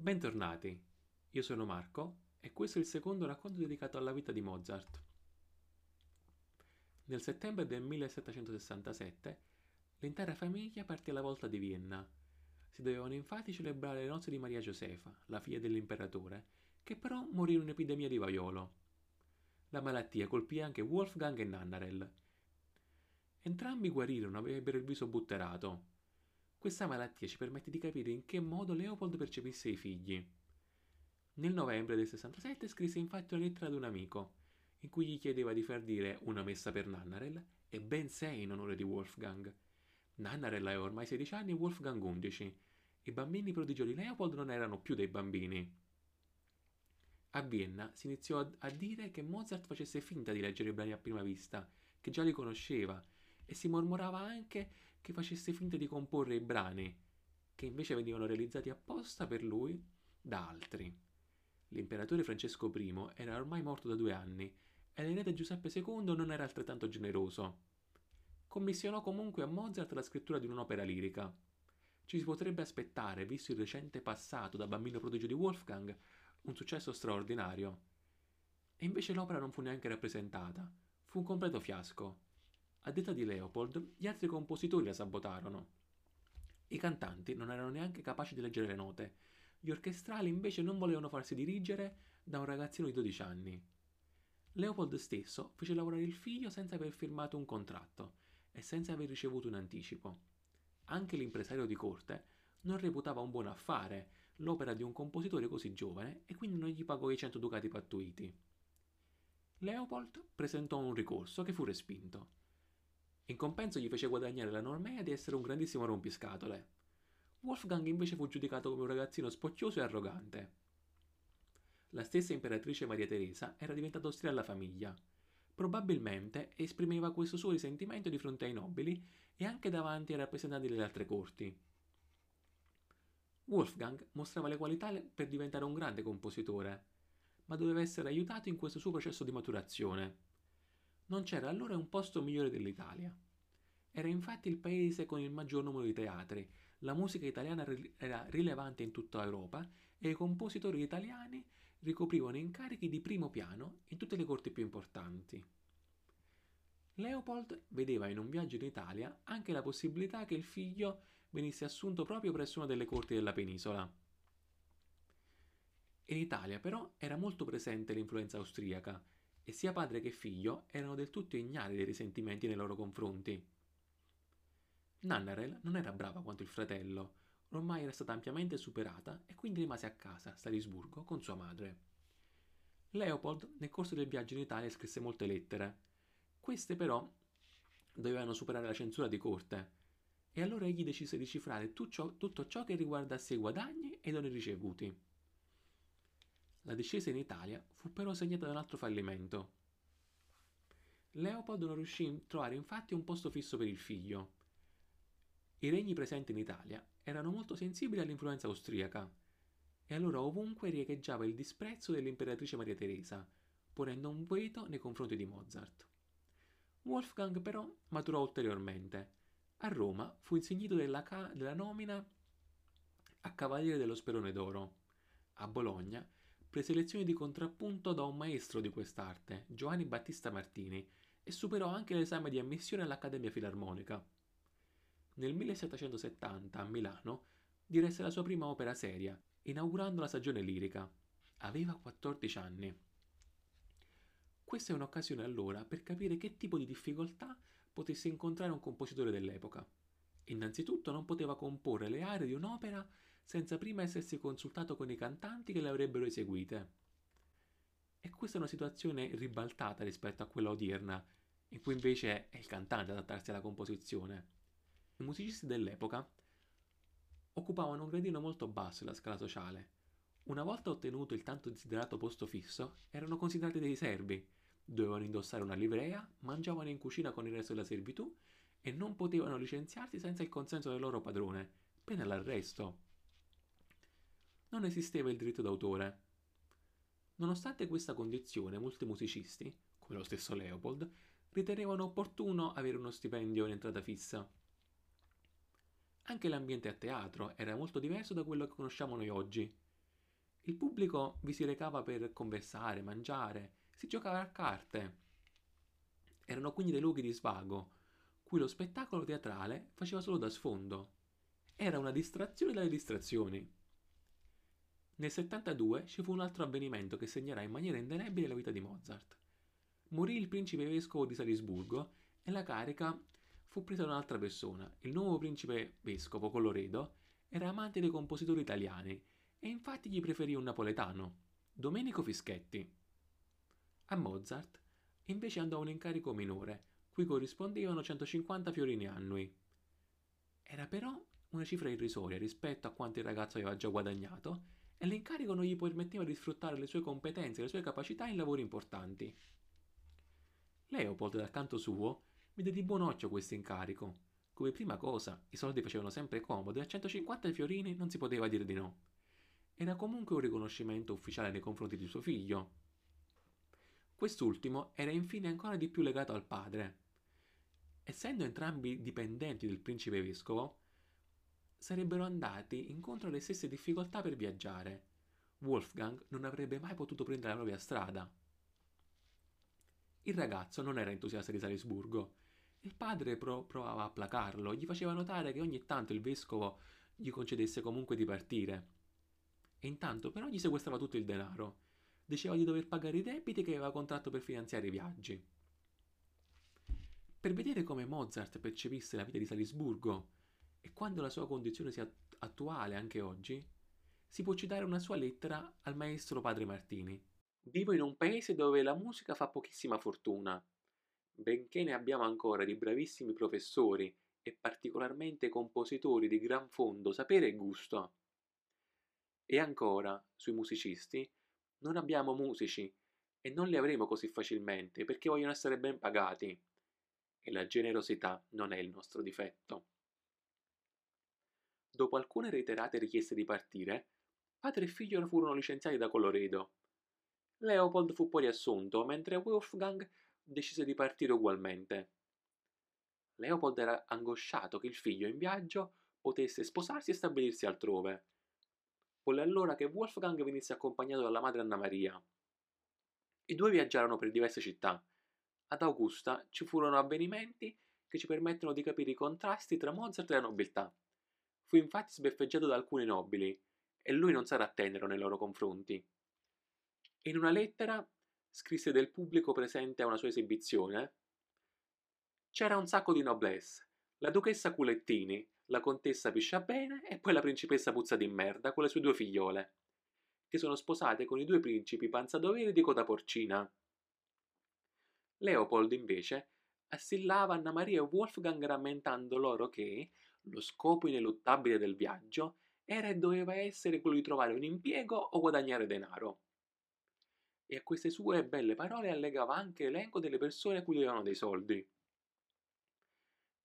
Bentornati, io sono Marco e questo è il secondo racconto dedicato alla vita di Mozart. Nel settembre del 1767 l'intera famiglia partì alla volta di Vienna. Si dovevano infatti celebrare le nozze di Maria Josefa, la figlia dell'imperatore, che però morì in un'epidemia di vaiolo. La malattia colpì anche Wolfgang e Nannarel. Entrambi guarirono, avrebbero il viso butterato. Questa malattia ci permette di capire in che modo Leopold percepisse i figli. Nel novembre del 67 scrisse infatti una lettera ad un amico, in cui gli chiedeva di far dire una messa per Nannarel e ben sei in onore di Wolfgang. Nannarel aveva ormai 16 anni e Wolfgang 11. I bambini prodigio di Leopold non erano più dei bambini. A Vienna si iniziò a dire che Mozart facesse finta di leggere i brani a prima vista, che già li conosceva, e si mormorava anche che facesse finta di comporre i brani, che invece venivano realizzati apposta per lui da altri. L'imperatore Francesco I era ormai morto da due anni e l'erede Giuseppe II non era altrettanto generoso. Commissionò comunque a Mozart la scrittura di un'opera lirica. Ci si potrebbe aspettare, visto il recente passato da bambino prodigio di Wolfgang, un successo straordinario. E invece l'opera non fu neanche rappresentata, fu un completo fiasco. A detta di Leopold, gli altri compositori la sabotarono. I cantanti non erano neanche capaci di leggere le note, gli orchestrali invece non volevano farsi dirigere da un ragazzino di 12 anni. Leopold stesso fece lavorare il figlio senza aver firmato un contratto e senza aver ricevuto un anticipo. Anche l'impresario di corte non reputava un buon affare l'opera di un compositore così giovane e quindi non gli pagò i 100 ducati pattuiti. Leopold presentò un ricorso che fu respinto. In compenso gli fece guadagnare la normea di essere un grandissimo rompiscatole. Wolfgang invece fu giudicato come un ragazzino spocchioso e arrogante. La stessa imperatrice Maria Teresa era diventata ostile alla famiglia. Probabilmente esprimeva questo suo risentimento di fronte ai nobili e anche davanti ai rappresentanti delle altre corti. Wolfgang mostrava le qualità per diventare un grande compositore, ma doveva essere aiutato in questo suo processo di maturazione non c'era allora un posto migliore dell'Italia. Era infatti il paese con il maggior numero di teatri, la musica italiana era rilevante in tutta Europa e i compositori italiani ricoprivano incarichi di primo piano in tutte le corti più importanti. Leopold vedeva in un viaggio in Italia anche la possibilità che il figlio venisse assunto proprio presso una delle corti della penisola. In Italia però era molto presente l'influenza austriaca e sia padre che figlio erano del tutto ignari dei risentimenti nei loro confronti. Nannarel non era brava quanto il fratello, ormai era stata ampiamente superata e quindi rimase a casa, a Salisburgo, con sua madre. Leopold nel corso del viaggio in Italia scrisse molte lettere. Queste però dovevano superare la censura di corte e allora egli decise di cifrare tutto ciò, che riguardasse i guadagni e i doni ricevuti. La discesa in Italia fu però segnata da un altro fallimento. Leopold non riuscì a trovare infatti un posto fisso per il figlio. I regni presenti in Italia erano molto sensibili all'influenza austriaca e allora ovunque riecheggiava il disprezzo dell'imperatrice Maria Teresa, ponendo un veto nei confronti di Mozart. Wolfgang però maturò ulteriormente. A Roma fu insignito della, ca- della nomina a Cavaliere dello Sperone d'Oro. A Bologna prese lezioni di contrappunto da un maestro di quest'arte, Giovanni Battista Martini, e superò anche l'esame di ammissione all'Accademia Filarmonica. Nel 1770, a Milano, diresse la sua prima opera seria, inaugurando la stagione lirica. Aveva 14 anni. Questa è un'occasione allora per capire che tipo di difficoltà potesse incontrare un compositore dell'epoca. Innanzitutto non poteva comporre le aree di un'opera senza prima essersi consultato con i cantanti che le avrebbero eseguite. E questa è una situazione ribaltata rispetto a quella odierna, in cui invece è il cantante ad adattarsi alla composizione. I musicisti dell'epoca occupavano un gradino molto basso nella scala sociale. Una volta ottenuto il tanto desiderato posto fisso, erano considerati dei servi, dovevano indossare una livrea, mangiavano in cucina con il resto della servitù e non potevano licenziarsi senza il consenso del loro padrone, pena l'arresto non esisteva il diritto d'autore. Nonostante questa condizione, molti musicisti, come lo stesso Leopold, ritenevano opportuno avere uno stipendio in entrata fissa. Anche l'ambiente a teatro era molto diverso da quello che conosciamo noi oggi. Il pubblico vi si recava per conversare, mangiare, si giocava a carte. Erano quindi dei luoghi di svago, cui lo spettacolo teatrale faceva solo da sfondo. Era una distrazione dalle distrazioni. Nel 72 ci fu un altro avvenimento che segnerà in maniera indelebile la vita di Mozart. Morì il principe vescovo di Salisburgo e la carica fu presa da un'altra persona. Il nuovo principe vescovo Coloredo era amante dei compositori italiani e infatti gli preferì un napoletano, Domenico Fischetti. A Mozart invece andò un incarico minore, cui corrispondevano 150 fiorini annui. Era però una cifra irrisoria rispetto a quanto il ragazzo aveva già guadagnato e l'incarico non gli permetteva di sfruttare le sue competenze e le sue capacità in lavori importanti. Leopold, dal canto suo, vide di buon occhio questo incarico. Come prima cosa, i soldi facevano sempre comodo e a 150 fiorini non si poteva dire di no. Era comunque un riconoscimento ufficiale nei confronti di suo figlio. Quest'ultimo era infine ancora di più legato al padre. Essendo entrambi dipendenti del principe vescovo, sarebbero andati incontro alle stesse difficoltà per viaggiare. Wolfgang non avrebbe mai potuto prendere la propria strada. Il ragazzo non era entusiasta di Salisburgo. Il padre pro- provava a placarlo, gli faceva notare che ogni tanto il vescovo gli concedesse comunque di partire. E intanto però gli sequestrava tutto il denaro. Diceva di dover pagare i debiti che aveva contratto per finanziare i viaggi. Per vedere come Mozart percepisse la vita di Salisburgo e quando la sua condizione sia attuale anche oggi, si può citare una sua lettera al maestro padre Martini. Vivo in un paese dove la musica fa pochissima fortuna. Benché ne abbiamo ancora di bravissimi professori e particolarmente compositori di gran fondo, sapere e gusto. E ancora, sui musicisti, non abbiamo musici e non li avremo così facilmente perché vogliono essere ben pagati. E la generosità non è il nostro difetto. Dopo alcune reiterate richieste di partire, padre e figlio furono licenziati da Coloredo Leopold fu poi riassunto, mentre Wolfgang decise di partire ugualmente. Leopold era angosciato che il figlio in viaggio potesse sposarsi e stabilirsi altrove. Volle allora che Wolfgang venisse accompagnato dalla madre Anna Maria. I due viaggiarono per diverse città. Ad Augusta ci furono avvenimenti che ci permettono di capire i contrasti tra Mozart e la nobiltà. Fu infatti sbeffeggiato da alcuni nobili, e lui non sarà tenero nei loro confronti. In una lettera scrisse del pubblico presente a una sua esibizione c'era un sacco di noblesse, la duchessa Culettini, la contessa Pisciabene e poi la principessa Puzza di Merda con le sue due figliole, che sono sposate con i due principi Panzadoveri di Coda Porcina. Leopold, invece, assillava Anna Maria e Wolfgang rammentando loro che lo scopo ineluttabile del viaggio era e doveva essere quello di trovare un impiego o guadagnare denaro e a queste sue belle parole allegava anche l'elenco delle persone a cui dovevano dei soldi.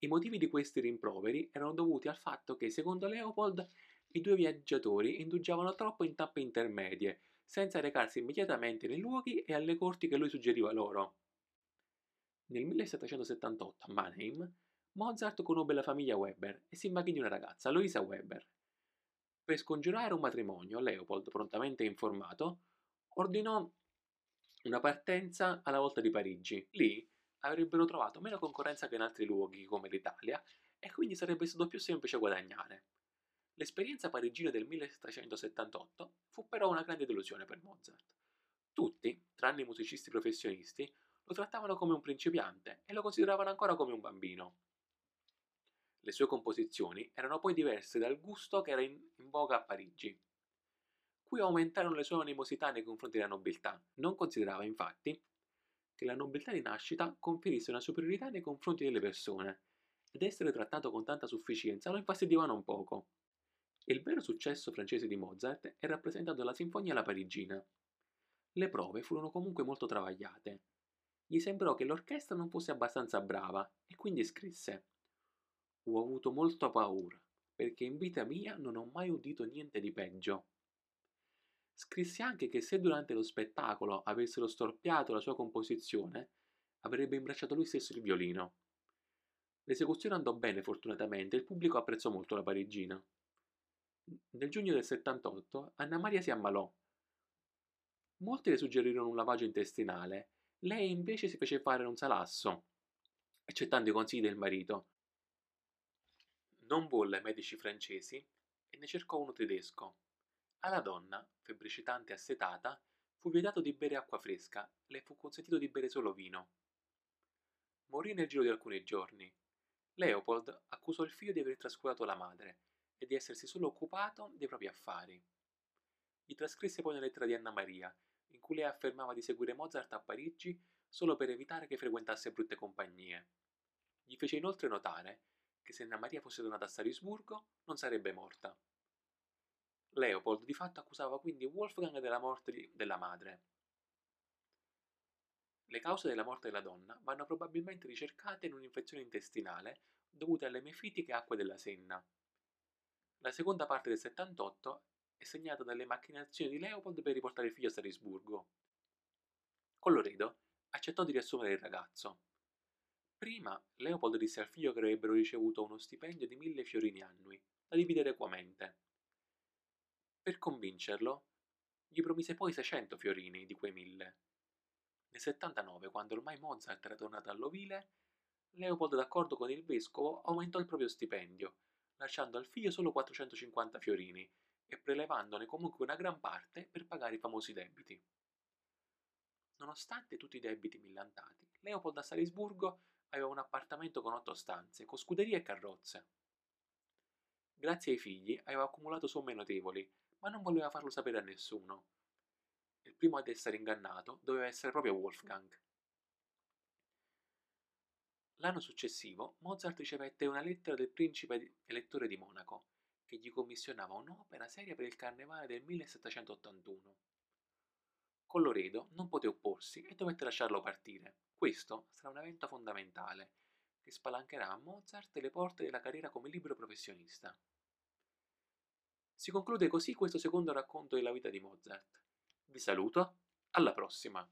I motivi di questi rimproveri erano dovuti al fatto che, secondo Leopold, i due viaggiatori indugiavano troppo in tappe intermedie, senza recarsi immediatamente nei luoghi e alle corti che lui suggeriva loro. Nel 1778 a Mannheim, Mozart conobbe la famiglia Weber e si impaghì di una ragazza, Luisa Weber. Per scongiurare un matrimonio, Leopold, prontamente informato, ordinò una partenza alla volta di Parigi. Lì avrebbero trovato meno concorrenza che in altri luoghi come l'Italia e quindi sarebbe stato più semplice guadagnare. L'esperienza parigina del 1778 fu però una grande delusione per Mozart. Tutti, tranne i musicisti professionisti, lo trattavano come un principiante e lo consideravano ancora come un bambino. Le sue composizioni erano poi diverse dal gusto che era in, in voga a Parigi cui aumentarono le sue animosità nei confronti della nobiltà. Non considerava infatti che la nobiltà di nascita conferisse una superiorità nei confronti delle persone ed essere trattato con tanta sufficienza lo infastidiva non poco. Il vero successo francese di Mozart è rappresentato dalla Sinfonia La Parigina. Le prove furono comunque molto travagliate. Gli sembrò che l'orchestra non fosse abbastanza brava e quindi scrisse Ho avuto molta paura, perché in vita mia non ho mai udito niente di peggio. Scrisse anche che se durante lo spettacolo avessero storpiato la sua composizione, avrebbe imbracciato lui stesso il violino. L'esecuzione andò bene fortunatamente e il pubblico apprezzò molto la parigina. Nel giugno del 78 Anna Maria si ammalò, Molti le suggerirono un lavaggio intestinale, lei invece si fece fare un salasso, accettando i consigli del marito. Non volle medici francesi e ne cercò uno tedesco. Alla donna, febbricitante e assetata, fu vietato di bere acqua fresca, le fu consentito di bere solo vino. Morì nel giro di alcuni giorni. Leopold accusò il figlio di aver trascurato la madre e di essersi solo occupato dei propri affari. Gli trascrisse poi una lettera di Anna Maria, in cui lei affermava di seguire Mozart a Parigi solo per evitare che frequentasse brutte compagnie. Gli fece inoltre notare che se Anna Maria fosse tornata a Salisburgo non sarebbe morta. Leopold di fatto accusava quindi Wolfgang della morte di, della madre. Le cause della morte della donna vanno probabilmente ricercate in un'infezione intestinale dovuta alle mefitiche acque della Senna. La seconda parte del 78 è segnata dalle macchinazioni di Leopold per riportare il figlio a Salisburgo. Colloredo accettò di riassumere il ragazzo. Prima Leopold disse al figlio che avrebbero ricevuto uno stipendio di mille fiorini annui, da dividere equamente. Per convincerlo, gli promise poi 600 fiorini di quei mille. Nel 79, quando ormai Mozart era tornato all'ovile, Leopold, d'accordo con il vescovo, aumentò il proprio stipendio, lasciando al figlio solo 450 fiorini e prelevandone comunque una gran parte per pagare i famosi debiti. Nonostante tutti i debiti millantati, Leopold a Salisburgo aveva un appartamento con otto stanze, con scuderie e carrozze. Grazie ai figli aveva accumulato somme notevoli, ma non voleva farlo sapere a nessuno. Il primo ad essere ingannato doveva essere proprio Wolfgang. L'anno successivo Mozart ricevette una lettera del principe elettore di Monaco, che gli commissionava un'opera seria per il carnevale del 1781. Colloredo non poté opporsi e dovette lasciarlo partire. Questo sarà un evento fondamentale che spalancherà a Mozart le porte della carriera come libero professionista. Si conclude così questo secondo racconto della vita di Mozart. Vi saluto, alla prossima!